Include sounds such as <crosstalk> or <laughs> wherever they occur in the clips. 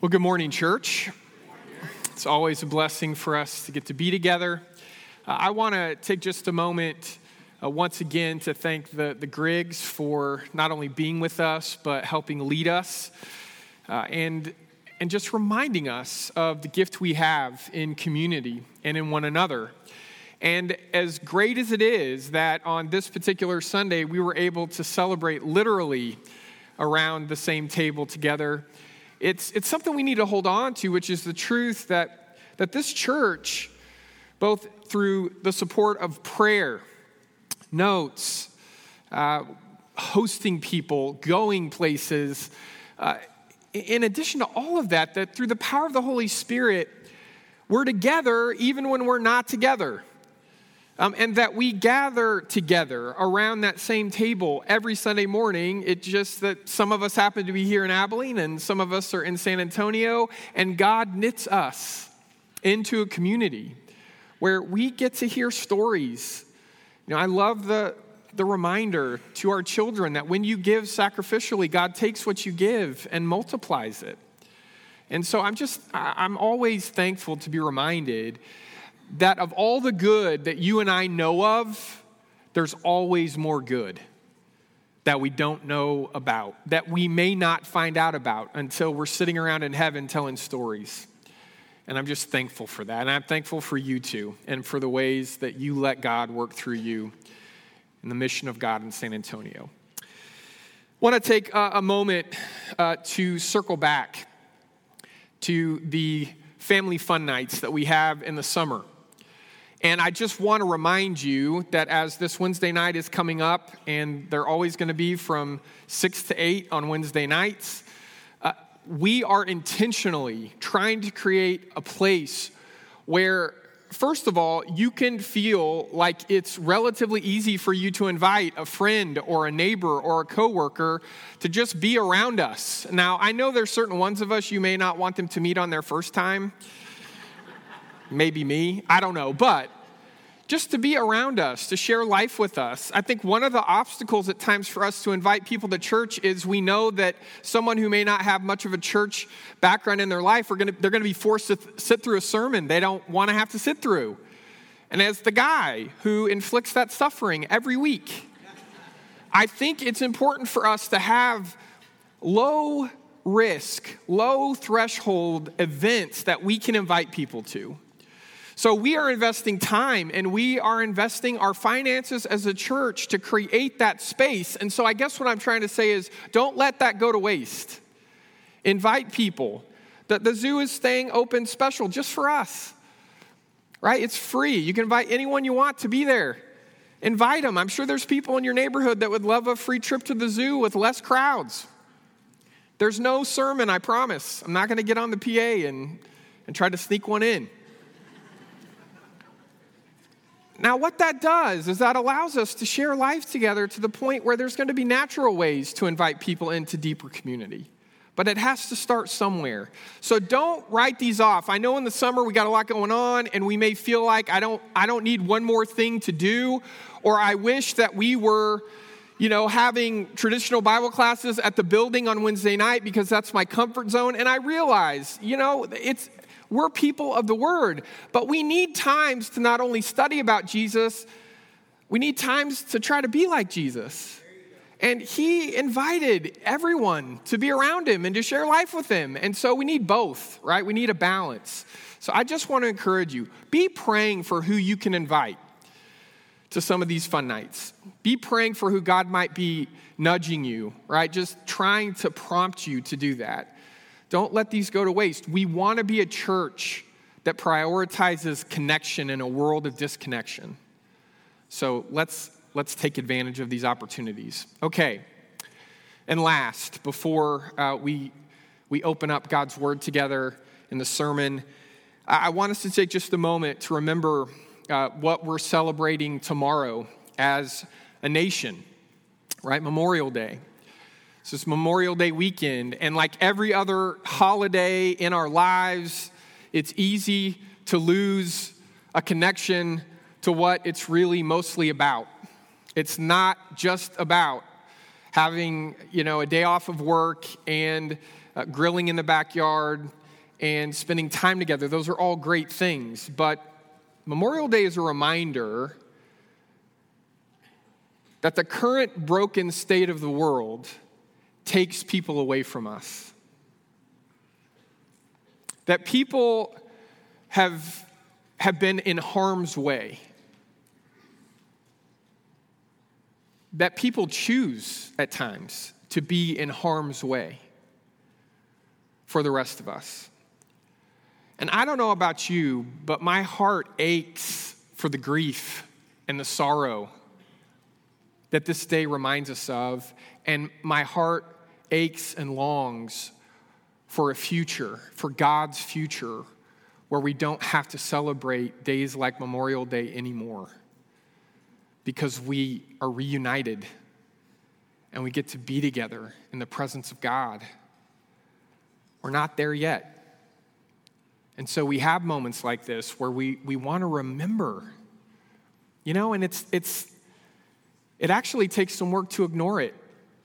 Well, good morning, church. It's always a blessing for us to get to be together. Uh, I want to take just a moment uh, once again to thank the, the Griggs for not only being with us, but helping lead us uh, and, and just reminding us of the gift we have in community and in one another. And as great as it is that on this particular Sunday we were able to celebrate literally around the same table together it's, it's something we need to hold on to, which is the truth that, that this church, both through the support of prayer, notes, uh, hosting people, going places, uh, in addition to all of that, that through the power of the Holy Spirit, we're together even when we're not together. Um, and that we gather together around that same table every Sunday morning. It's just that some of us happen to be here in Abilene and some of us are in San Antonio, and God knits us into a community where we get to hear stories. You know, I love the, the reminder to our children that when you give sacrificially, God takes what you give and multiplies it. And so I'm just, I'm always thankful to be reminded that of all the good that you and I know of, there's always more good that we don't know about, that we may not find out about until we're sitting around in heaven telling stories. And I'm just thankful for that. And I'm thankful for you too, and for the ways that you let God work through you in the mission of God in San Antonio. I want to take a, moment uh, to circle back to the family fun nights that we have in the summer. And I just want to remind you that as this Wednesday night is coming up, and they're always going to be from 6 to 8 on Wednesday nights, uh, we are intentionally trying to create a place where, first of all, you can feel like it's relatively easy for you to invite a friend or a neighbor or a coworker to just be around us. Now, I know there's certain ones of us you may not want them to meet on their first time maybe me, I don't know, but just to be around us, to share life with us. I think one of the obstacles at times for us to invite people to church is we know that someone who may not have much of a church background in their life, are gonna, they're going to be forced to th- sit through a sermon they don't want to have to sit through. And as the guy who inflicts that suffering every week, I think it's important for us to have low risk, low threshold events that we can invite people to. So we are investing time and we are investing our finances as a church to create that space. And so I guess what I'm trying to say is don't let that go to waste. Invite people. That the zoo is staying open special just for us. Right? It's free. You can invite anyone you want to be there. Invite them. I'm sure there's people in your neighborhood that would love a free trip to the zoo with less crowds. There's no sermon, I promise. I'm not going to get on the PA and, and try to sneak one in. Now, what that does is that allows us to share life together to the point where there's going to be natural ways to invite people into deeper community. But it has to start somewhere. So don't write these off. I know in the summer we got a lot going on and we may feel like I don't I don't need one more thing to do or I wish that we were you know, having traditional Bible classes at the building on Wednesday night because that's my comfort zone. And I realize, you know, it's we're people of the Word, but we need times to not only study about Jesus, we need times to try to be like Jesus. And he invited everyone to be around him and to share life with him. And so we need both, right? We need a balance. So I just want to encourage you be praying for who you can invite to some of these fun nights. Be praying for who God might be nudging you, right? Just trying to prompt you to do that. Don't let these go to waste. We want to be a church that prioritizes connection in a world of disconnection. So let's, let's take advantage of these opportunities. Okay. And last, before uh, we, we open up God's word together in the sermon, I, I want us to take just a moment to remember uh, what we're celebrating tomorrow as a nation, right? Memorial Day. So it's Memorial Day weekend, and like every other holiday in our lives, it's easy to lose a connection to what it's really mostly about. It's not just about having, you know, a day off of work and uh, grilling in the backyard, and spending time together. Those are all great things. But Memorial Day is a reminder that the current broken state of the world takes people away from us. That people have, have been in harm's way. That people choose at times to be in harm's way for the rest of us. And I don't know about you, but my heart aches for the grief and the sorrow that this day reminds us of. And my heart aches and longs for a future, for God's future, where we don't have to celebrate days like Memorial Day anymore because we are reunited and we get to be together in the presence of God. We're not there yet. And so we have moments like this where we, we want to remember, you know, and it's, it's, it actually takes some work to ignore it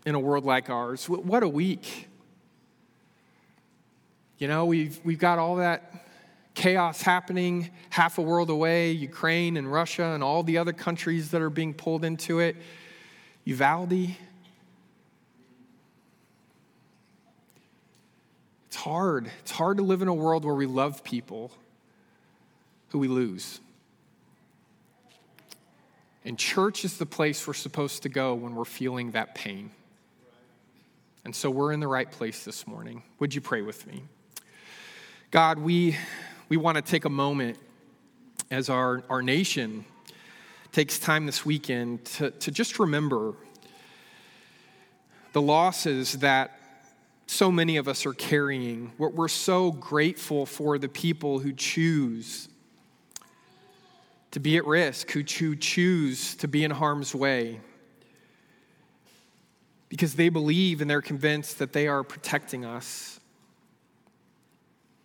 in a world like ours. What a week. You know, we've, we've got all that chaos happening half a world away Ukraine and Russia and all the other countries that are being pulled into it. Uvalde. It's hard. It's hard to live in a world where we love people who we lose. And church is the place we're supposed to go when we're feeling that pain. And so we're in the right place this morning. Would you pray with me? God, we, we want to take a moment as our, our nation takes time this weekend to, to just remember the losses that so many of us are carrying. We're, we're so grateful for the people who choose to be at risk, who choose to be in harm's way because they believe and they're convinced that they are protecting us.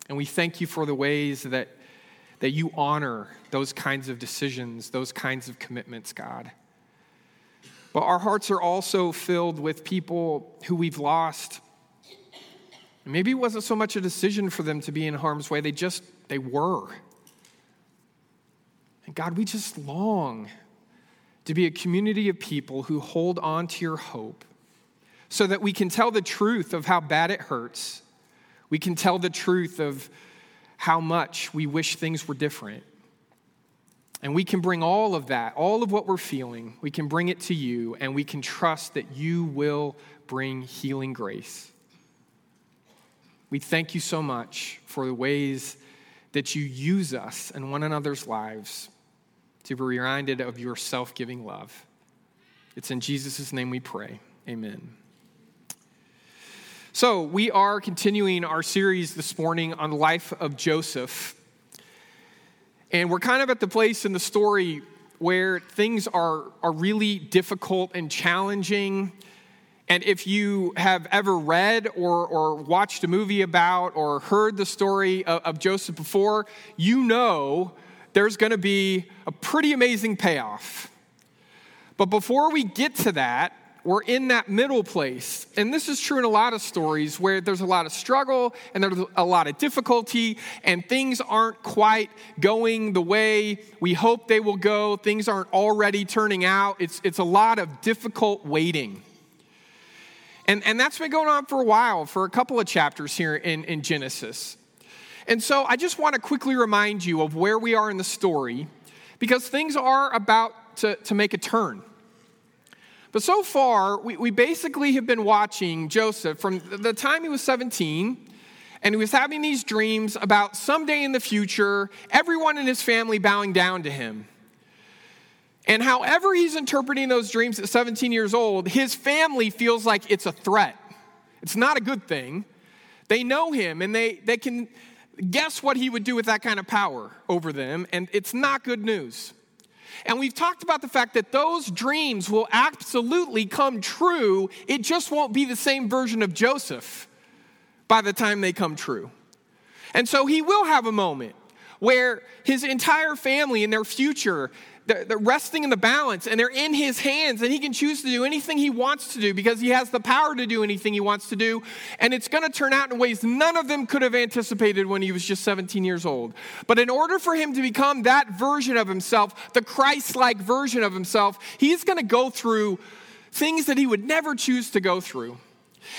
And we thank you for the ways that, that you honor those kinds of decisions, those kinds of commitments, God. But our hearts are also filled with people who we've lost. Maybe it wasn't so much a decision for them to be in harm's way, they just, they were. And God, we just long to be a community of people who hold on to your hope so that we can tell the truth of how bad it hurts. We can tell the truth of how much we wish things were different. And we can bring all of that, all of what we're feeling, we can bring it to you, and we can trust that you will bring healing grace. We thank you so much for the ways that you use us in one another's lives to be reminded of your self giving love. It's in Jesus' name we pray. Amen. So, we are continuing our series this morning on the life of Joseph. And we're kind of at the place in the story where things are, are really difficult and challenging. And if you have ever read or, or watched a movie about or heard the story of, of Joseph before, you know there's going to be a pretty amazing payoff. But before we get to that, we're in that middle place. And this is true in a lot of stories where there's a lot of struggle and there's a lot of difficulty, and things aren't quite going the way we hope they will go. Things aren't already turning out. It's, it's a lot of difficult waiting. And, and that's been going on for a while, for a couple of chapters here in, in Genesis. And so I just want to quickly remind you of where we are in the story because things are about to, to make a turn. But so far, we, we basically have been watching Joseph from the time he was 17 and he was having these dreams about someday in the future, everyone in his family bowing down to him. And however he's interpreting those dreams at 17 years old, his family feels like it's a threat. It's not a good thing. They know him and they, they can guess what he would do with that kind of power over them, and it's not good news. And we've talked about the fact that those dreams will absolutely come true. It just won't be the same version of Joseph by the time they come true. And so he will have a moment where his entire family and their future they're, they're resting in the balance and they're in his hands and he can choose to do anything he wants to do because he has the power to do anything he wants to do. And it's going to turn out in ways none of them could have anticipated when he was just 17 years old. But in order for him to become that version of himself, the Christ like version of himself, he's going to go through things that he would never choose to go through.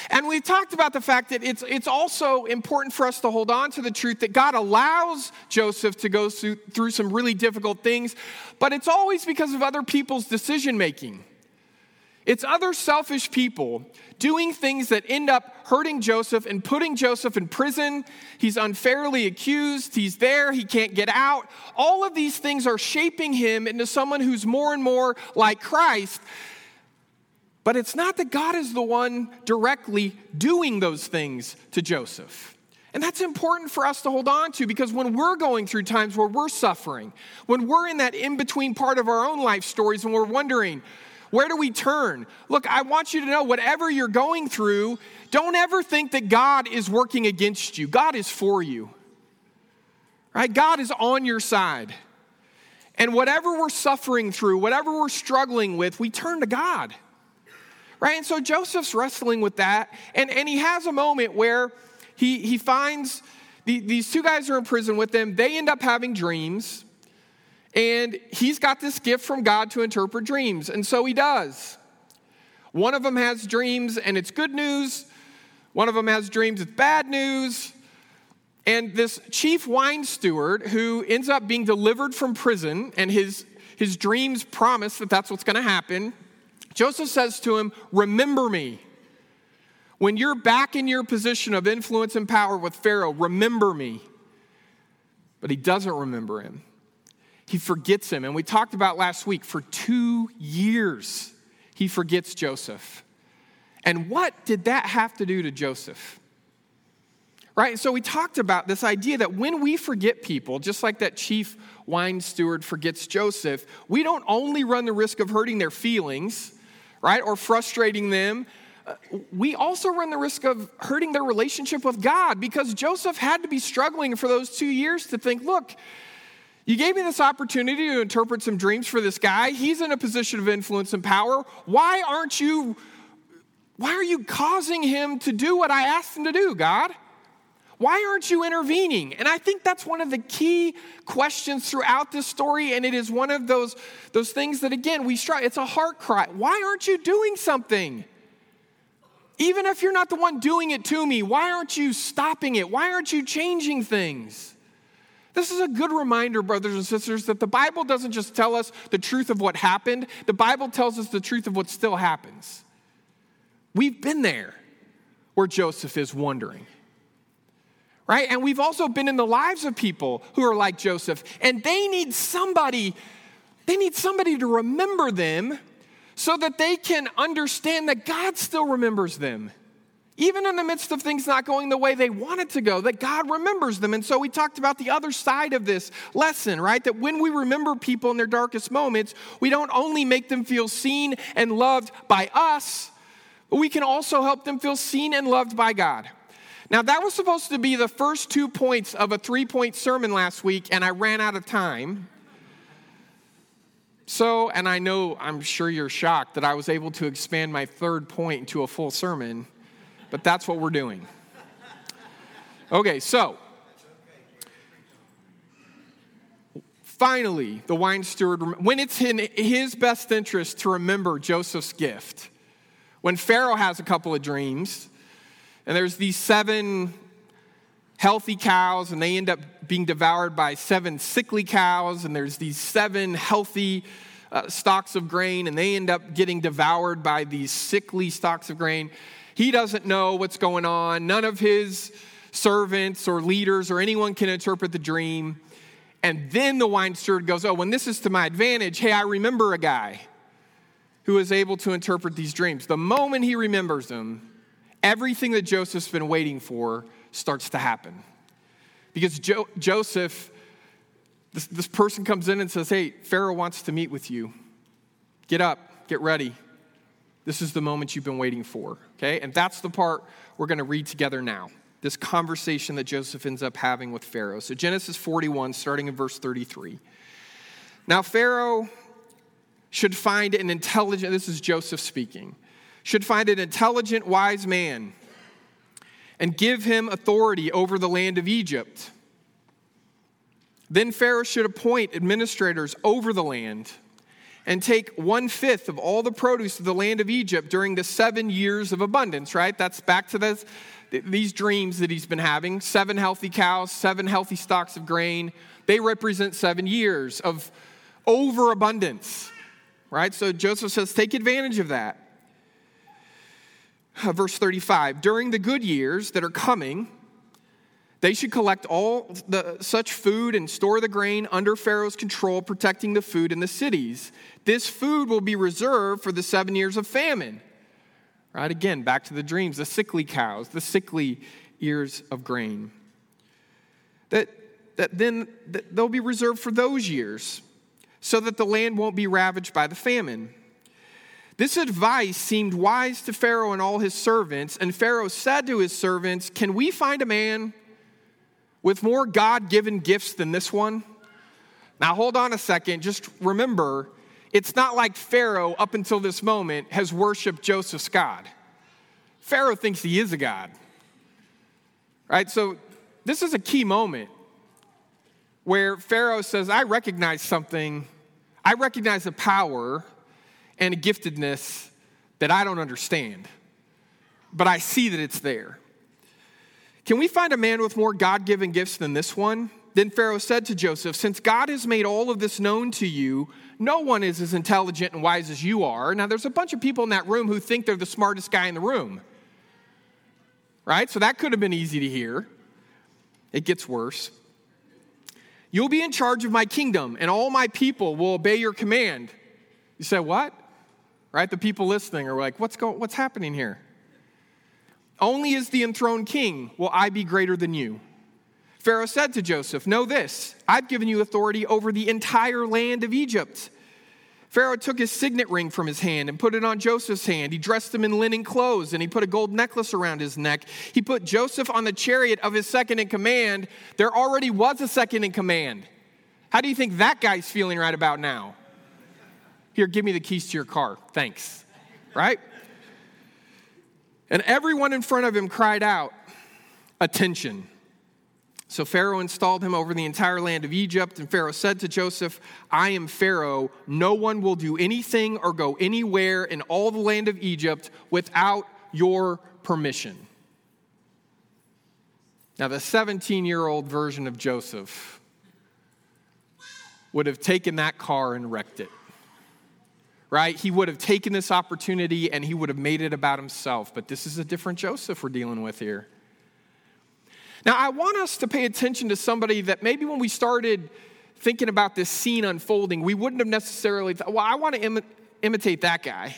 And we've talked about the fact that it's, it's also important for us to hold on to the truth that God allows Joseph to go through, through some really difficult things, but it's always because of other people's decision making. It's other selfish people doing things that end up hurting Joseph and putting Joseph in prison. He's unfairly accused. He's there. He can't get out. All of these things are shaping him into someone who's more and more like Christ. But it's not that God is the one directly doing those things to Joseph. And that's important for us to hold on to because when we're going through times where we're suffering, when we're in that in between part of our own life stories and we're wondering, where do we turn? Look, I want you to know whatever you're going through, don't ever think that God is working against you. God is for you. Right? God is on your side. And whatever we're suffering through, whatever we're struggling with, we turn to God right? And so Joseph's wrestling with that, and, and he has a moment where he, he finds the, these two guys are in prison with him. They end up having dreams, and he's got this gift from God to interpret dreams, and so he does. One of them has dreams, and it's good news. One of them has dreams, it's bad news. And this chief wine steward who ends up being delivered from prison, and his, his dreams promise that that's what's going to happen. Joseph says to him, Remember me. When you're back in your position of influence and power with Pharaoh, remember me. But he doesn't remember him. He forgets him. And we talked about last week for two years, he forgets Joseph. And what did that have to do to Joseph? Right? So we talked about this idea that when we forget people, just like that chief wine steward forgets Joseph, we don't only run the risk of hurting their feelings, right? Or frustrating them. Uh, we also run the risk of hurting their relationship with God because Joseph had to be struggling for those two years to think, look, you gave me this opportunity to interpret some dreams for this guy. He's in a position of influence and power. Why aren't you, why are you causing him to do what I asked him to do, God? Why aren't you intervening? And I think that's one of the key questions throughout this story. And it is one of those, those things that, again, we strive. It's a heart cry. Why aren't you doing something? Even if you're not the one doing it to me, why aren't you stopping it? Why aren't you changing things? This is a good reminder, brothers and sisters, that the Bible doesn't just tell us the truth of what happened, the Bible tells us the truth of what still happens. We've been there where Joseph is wondering right? And we've also been in the lives of people who are like Joseph, and they need somebody, they need somebody to remember them so that they can understand that God still remembers them. Even in the midst of things not going the way they wanted to go, that God remembers them. And so we talked about the other side of this lesson, right? That when we remember people in their darkest moments, we don't only make them feel seen and loved by us, but we can also help them feel seen and loved by God. Now, that was supposed to be the first two points of a three point sermon last week, and I ran out of time. So, and I know, I'm sure you're shocked that I was able to expand my third point into a full sermon, but that's what we're doing. Okay, so finally, the wine steward, when it's in his best interest to remember Joseph's gift, when Pharaoh has a couple of dreams, and there's these seven healthy cows, and they end up being devoured by seven sickly cows, and there's these seven healthy uh, stalks of grain, and they end up getting devoured by these sickly stalks of grain. He doesn't know what's going on. None of his servants or leaders or anyone can interpret the dream. And then the wine steward goes, Oh, when this is to my advantage, hey, I remember a guy who is able to interpret these dreams. The moment he remembers them, everything that Joseph's been waiting for starts to happen. Because jo- Joseph, this, this person comes in and says, Hey, Pharaoh wants to meet with you. Get up, get ready. This is the moment you've been waiting for. Okay? And that's the part we're to read together now. This conversation that Joseph ends up having with Pharaoh. So, Genesis 41, starting in verse 33. Now, Pharaoh should find an intelligent, this is Joseph speaking, should find an intelligent, wise man and give him authority over the land of Egypt. Then Pharaoh should appoint administrators over the land and take one fifth of all the produce of the land of Egypt during the seven years of abundance, right? That's back to this, these dreams that he's been having seven healthy cows, seven healthy stocks of grain. They represent seven years of overabundance, right? So Joseph says, take advantage of that. Uh, verse 35 During the good years that are coming, they should collect all the, such food and store the grain under Pharaoh's control, protecting the food in the cities. This food will be reserved for the seven years of famine. Right? Again, back to the dreams the sickly cows, the sickly ears of grain. That, that then that they'll be reserved for those years so that the land won't be ravaged by the famine. This advice seemed wise to Pharaoh and all his servants, and Pharaoh said to his servants, Can we find a man with more God given gifts than this one? Now, hold on a second. Just remember, it's not like Pharaoh, up until this moment, has worshiped Joseph's God. Pharaoh thinks he is a God. Right? So, this is a key moment where Pharaoh says, I recognize something, I recognize a power and a giftedness that I don't understand, but I see that it's there. Can we find a man with more God given gifts than this one? Then Pharaoh said to Joseph, Since God has made all of this known to you, no one is as intelligent and wise as you are. Now, there's a bunch of people in that room who think they're the smartest guy in the room. Right? So that could have been easy to hear. It gets worse. You'll be in charge of my kingdom, and all my people will obey your command. You say, What? Right? The people listening are like, what's, going, what's happening here? Only as the enthroned king will I be greater than you. Pharaoh said to Joseph, Know this, I've given you authority over the entire land of Egypt. Pharaoh took his signet ring from his hand and put it on Joseph's hand. He dressed him in linen clothes and he put a gold necklace around his neck. He put Joseph on the chariot of his second in command. There already was a second in command. How do you think that guy's feeling right about now? Here, give me the keys to your car. Thanks. Right? And everyone in front of him cried out, Attention. So Pharaoh installed him over the entire land of Egypt, and Pharaoh said to Joseph, I am Pharaoh. No one will do anything or go anywhere in all the land of Egypt without your permission. Now, the 17 year old version of Joseph would have taken that car and wrecked it right? He would have taken this opportunity and he would have made it about himself. But this is a different Joseph we're dealing with here. Now, I want us to pay attention to somebody that maybe when we started thinking about this scene unfolding, we wouldn't have necessarily thought, well, I want to Im- imitate that guy.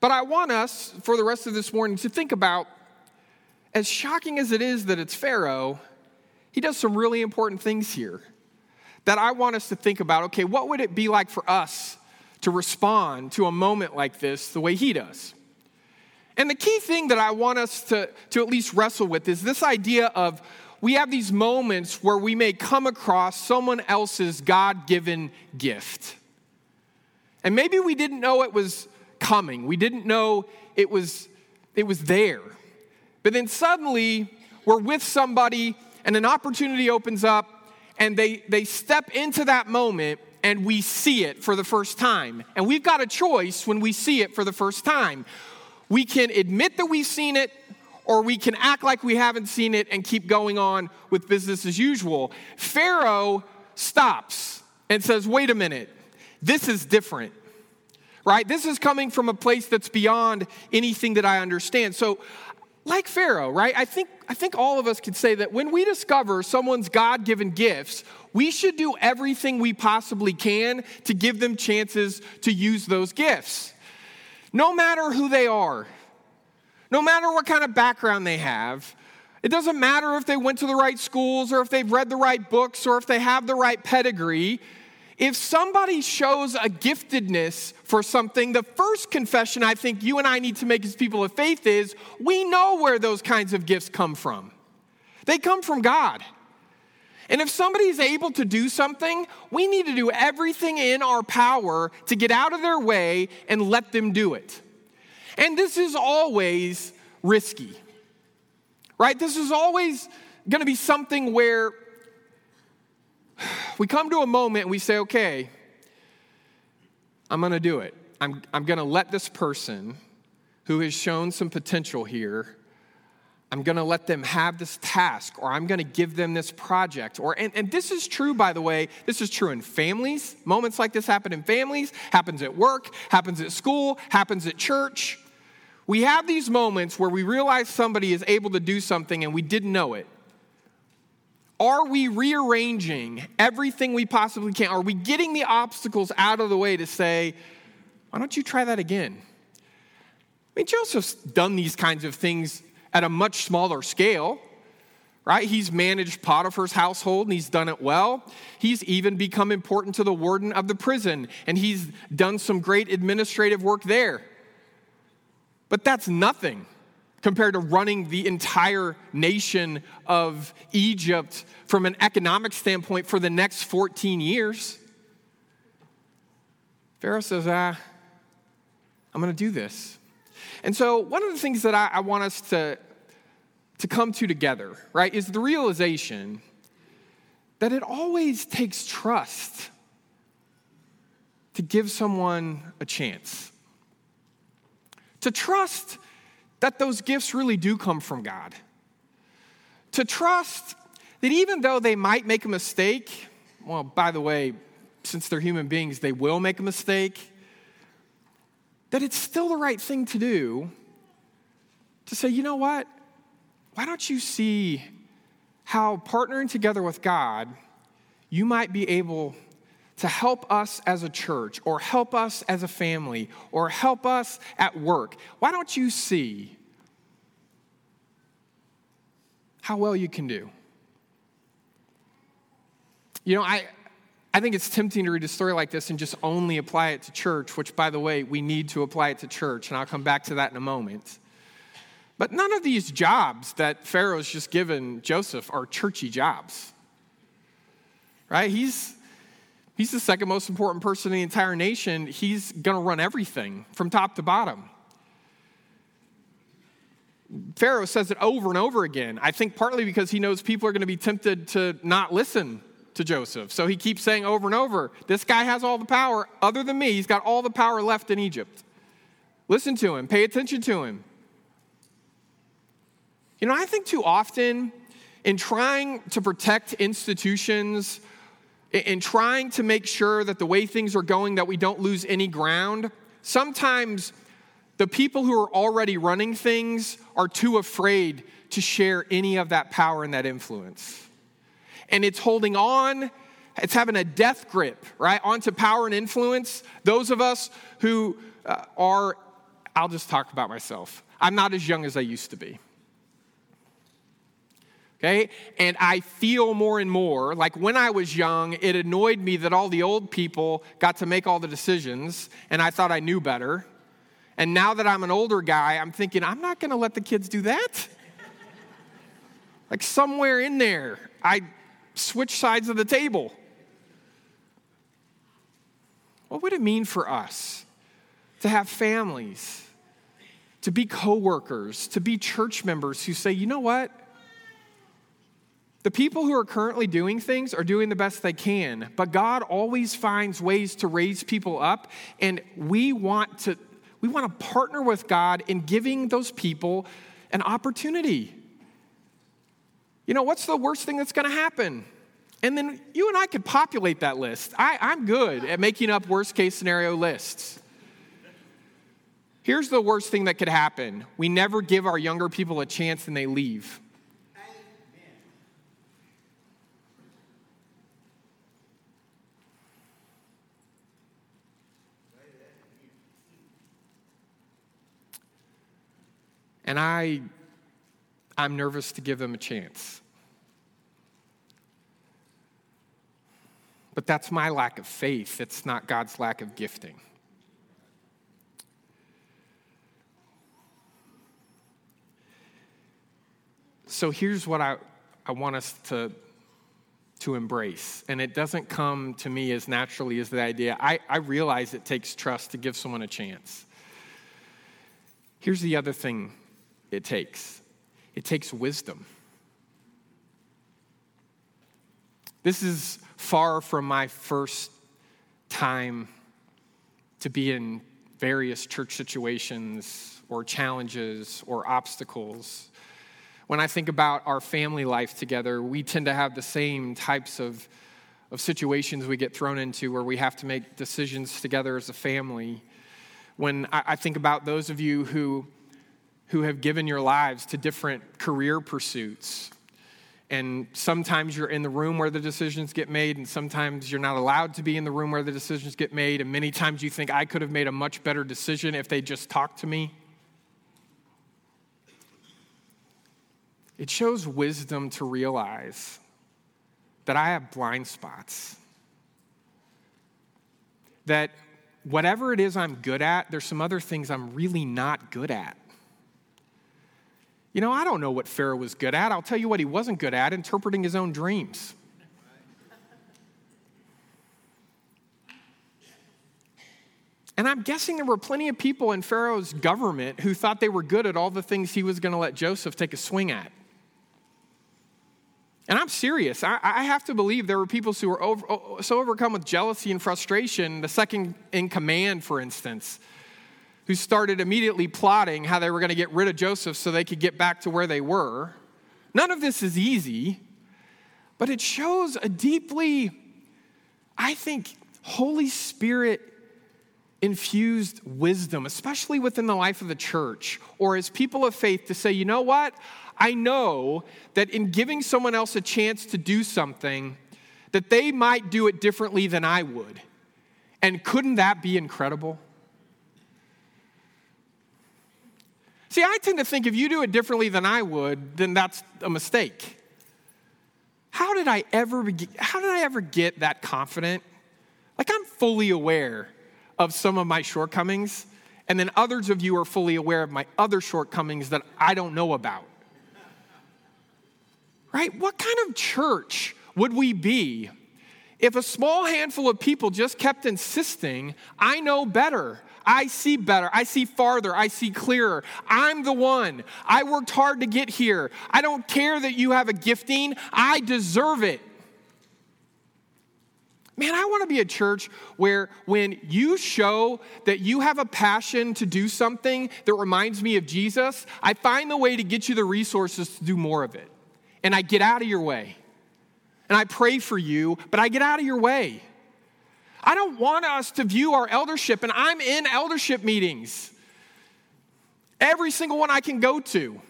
But I want us, for the rest of this morning, to think about as shocking as it is that it's Pharaoh, he does some really important things here that I want us to think about. Okay, what would it be like for us to respond to a moment like this the way he does. And the key thing that I want us to, to at least wrestle with is this idea of we have these moments where we may come across someone else's God given gift. And maybe we didn't know it was coming, we didn't know it was, it was there. But then suddenly we're with somebody and an opportunity opens up and they, they step into that moment and we see it for the first time. And we've got a choice when we see it for the first time. We can admit that we've seen it, or we can act like we haven't seen it and keep going on with business as usual. Pharaoh stops and says, Wait a minute, this is different. Right? This is coming from a place that's beyond anything that I understand. So, like Pharaoh, right? I think, I think all of us could say that when we discover someone's God given gifts, we should do everything we possibly can to give them chances to use those gifts. No matter who they are, no matter what kind of background they have, it doesn't matter if they went to the right schools or if they've read the right books or if they have the right pedigree. If somebody shows a giftedness for something, the first confession I think you and I need to make as people of faith is we know where those kinds of gifts come from. They come from God. And if somebody is able to do something, we need to do everything in our power to get out of their way and let them do it. And this is always risky, right? This is always going to be something where we come to a moment and we say, okay, I'm going to do it. I'm, I'm going to let this person who has shown some potential here I'm going to let them have this task, or I'm going to give them this project. Or, and, and this is true, by the way, this is true in families. Moments like this happen in families, happens at work, happens at school, happens at church. We have these moments where we realize somebody is able to do something and we didn't know it. Are we rearranging everything we possibly can? Are we getting the obstacles out of the way to say, why don't you try that again? I mean, Joseph's done these kinds of things at a much smaller scale, right? He's managed Potiphar's household and he's done it well. He's even become important to the warden of the prison and he's done some great administrative work there. But that's nothing compared to running the entire nation of Egypt from an economic standpoint for the next 14 years. Pharaoh says, ah, I'm going to do this. And so, one of the things that I, I want us to, to come to together, right, is the realization that it always takes trust to give someone a chance. To trust that those gifts really do come from God. To trust that even though they might make a mistake, well, by the way, since they're human beings, they will make a mistake that it's still the right thing to do to say, you know what? Why don't you see how partnering together with God, you might be able to help us as a church or help us as a family or help us at work? Why don't you see how well you can do? You know, I, I think it's tempting to read a story like this and just only apply it to church, which, by the way, we need to apply it to church, and I'll come back to that in a moment. But none of these jobs that Pharaoh's just given Joseph are churchy jobs. Right? He's, he's the second most important person in the entire nation. He's going to run everything from top to bottom. Pharaoh says it over and over again. I think partly because he knows people are going to be tempted to not listen to Joseph. So he keeps saying over and over, This guy has all the power. Other than me, he's got all the power left in Egypt. Listen to him, pay attention to him. You know, I think too often in trying to protect institutions, in trying to make sure that the way things are going, that we don't lose any ground, sometimes the people who are already running things are too afraid to share any of that power and that influence and it's holding on. It's having a death grip, right, onto power and influence. Those of us who uh, are, I'll just talk about myself. I'm not as young as I used to be. Okay? And I feel more and more like when I was young, it annoyed me that all the old people got to make all the decisions, and I thought I knew better. And now that I'm an older guy, I'm thinking, I'm not to let the kids do that. <laughs> like somewhere in there, I switch sides of the table. What would it mean for us to have families, to be coworkers, to be church members who say, you know what? The people who are currently doing things are doing the best they can, but God always finds ways to raise people up, and we want to we want to partner with God in giving those people an opportunity. You know, what's the worst thing that's going to happen? And then you and I could populate that list. I, I'm good at making up worst case scenario lists. Here's the worst thing that could happen we never give our younger people a chance and they leave. And I, I'm nervous to give them a chance. But that's my lack of faith. It's not God's lack of gifting. So here's what I, I want us to, to embrace. And it doesn't come to me as naturally as the idea. I, I realize it takes trust to give someone a chance. Here's the other thing it takes it takes wisdom. This is far from my first time to be in various church situations or challenges or obstacles. When I think about our family life together, we tend to have the same types of, of situations we get thrown into where we have to make decisions together as a family. When I, I think about those of you who, who have given your lives to different career pursuits, and sometimes you're in the room where the decisions get made, and sometimes you're not allowed to be in the room where the decisions get made. And many times you think, I could have made a much better decision if they just talked to me. It shows wisdom to realize that I have blind spots. That whatever it is I'm good at, there's some other things I'm really not good at. You know, I don't know what Pharaoh was good at. I'll tell you what he wasn't good at interpreting his own dreams. And I'm guessing there were plenty of people in Pharaoh's government who thought they were good at all the things he was going to let Joseph take a swing at. And I'm serious. I, I, have to believe there were people who were over, so overcome with jealousy and frustration, the second in command, for instance, who started immediately plotting how they were going to get rid of Joseph so they could get back to where they were. None of this is easy, but it shows a deeply, I think, Holy Spirit infused wisdom, especially within the life of the church or as people of faith, to say, you know what? I know that in giving someone else a chance to do something, that they might do it differently than I would. And couldn't that be incredible? See, I tend to think if you do it differently than I would, then that's a mistake. How did I ever how did I ever get that confident? Like I'm fully aware of some of my shortcomings, and then others of you are fully aware of my other shortcomings that I don't know about right? What kind of church would we be if a small handful of people just kept insisting, I know better? I see better. I see farther. I see clearer. I'm the one. I worked hard to get here. I don't care that you have a gifting. I deserve it. Man, I want to be a church where when you show that you have a passion to do something that reminds me of Jesus, I find the way to get you the resources to do more of it and I get out of your way. And I pray for you, but I get out of your way. I don't want us to view our eldership, and I'm in eldership meetings, every single one I can go to.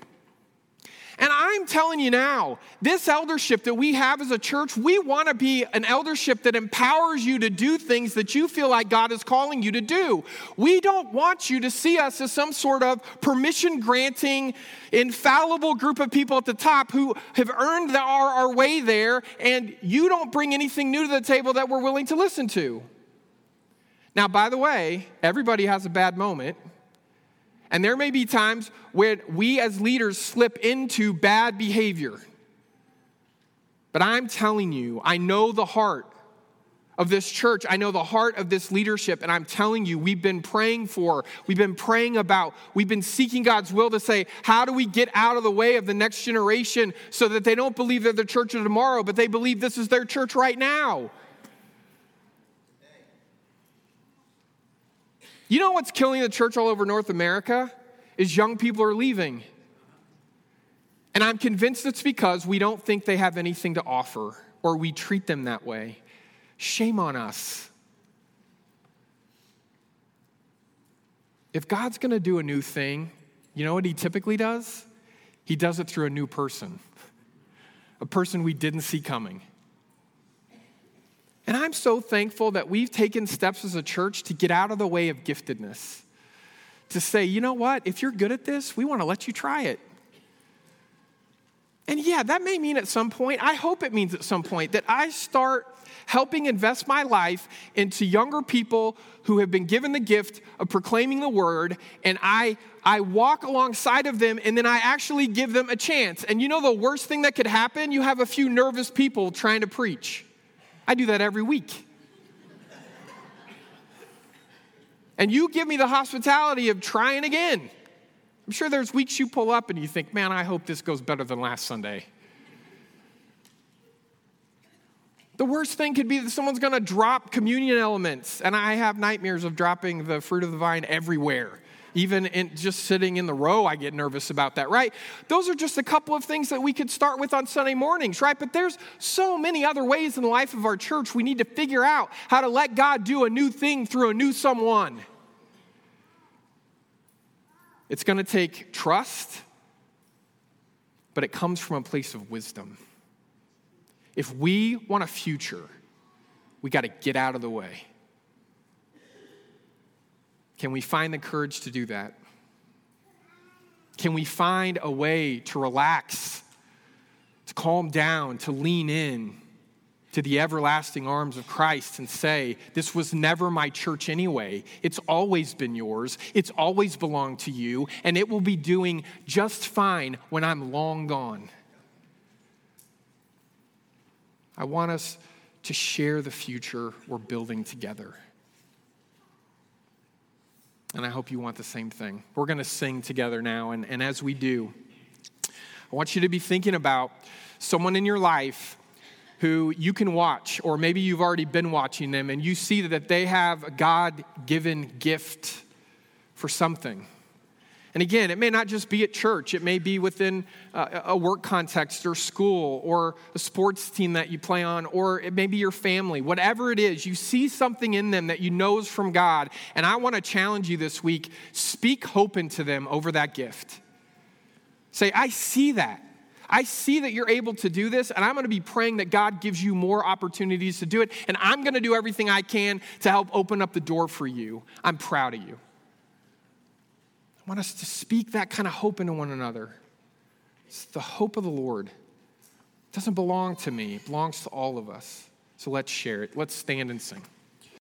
And I'm telling you now, this eldership that we have as a church, we want to be an eldership that empowers you to do things that you feel like God is calling you to do. We don't want you to see us as some sort of permission granting, infallible group of people at the top who have earned the, our, our way there, and you don't bring anything new to the table that we're willing to listen to. Now, by the way, everybody has a bad moment. And there may be times where we as leaders slip into bad behavior. But I'm telling you, I know the heart of this church. I know the heart of this leadership. And I'm telling you, we've been praying for, we've been praying about, we've been seeking God's will to say, how do we get out of the way of the next generation so that they don't believe they're the church of tomorrow, but they believe this is their church right now? You know what's killing the church all over North America? Is young people are leaving. And I'm convinced it's because we don't think they have anything to offer or we treat them that way. Shame on us. If God's going to do a new thing, you know what he typically does? He does it through a new person, a person we didn't see coming. And I'm so thankful that we've taken steps as a church to get out of the way of giftedness. To say, you know what, if you're good at this, we want to let you try it. And yeah, that may mean at some point, I hope it means at some point, that I start helping invest my life into younger people who have been given the gift of proclaiming the word, and I, I walk alongside of them and then I actually give them a chance. And you know the worst thing that could happen? You have a few nervous people trying to preach. I do that every week. And you give me the hospitality of trying again. I'm sure there's weeks you pull up and you think, man, I hope this goes better than last Sunday. The worst thing could be that someone's going to drop communion elements, and I have nightmares of dropping the fruit of the vine everywhere. Even in just sitting in the row, I get nervous about that, right? Those are just a couple of things that we could start with on Sunday mornings, right? But there's so many other ways in the life of our church we need to figure out how to let God do a new thing through a new someone. It's going to take trust, but it comes from a place of wisdom. If we want a future, we got to get out of the way. Can we find the courage to do that? Can we find a way to relax, to calm down, to lean in to the everlasting arms of Christ and say, This was never my church anyway. It's always been yours, it's always belonged to you, and it will be doing just fine when I'm long gone. I want us to share the future we're building together. And I hope you want the same thing. We're going to sing together now. And, and as we do, I want you to be thinking about someone in your life who you can watch, or maybe you've already been watching them, and you see that they have a God given gift for something. And again, it may not just be at church, it may be within uh, a work context or school or a sports team that you play on, or it may be your family. Whatever it is, you see something in them that you know is from God. And I want to challenge you this week speak hope into them over that gift. Say, I see that. I see that you're able to do this, and I'm going to be praying that God gives you more opportunities to do it. And I'm going to do everything I can to help open up the door for you. I'm proud of you. I want us to speak that kind of hope into one another. It's the hope of the Lord. It doesn't belong to me, it belongs to all of us. So let's share it. Let's stand and sing.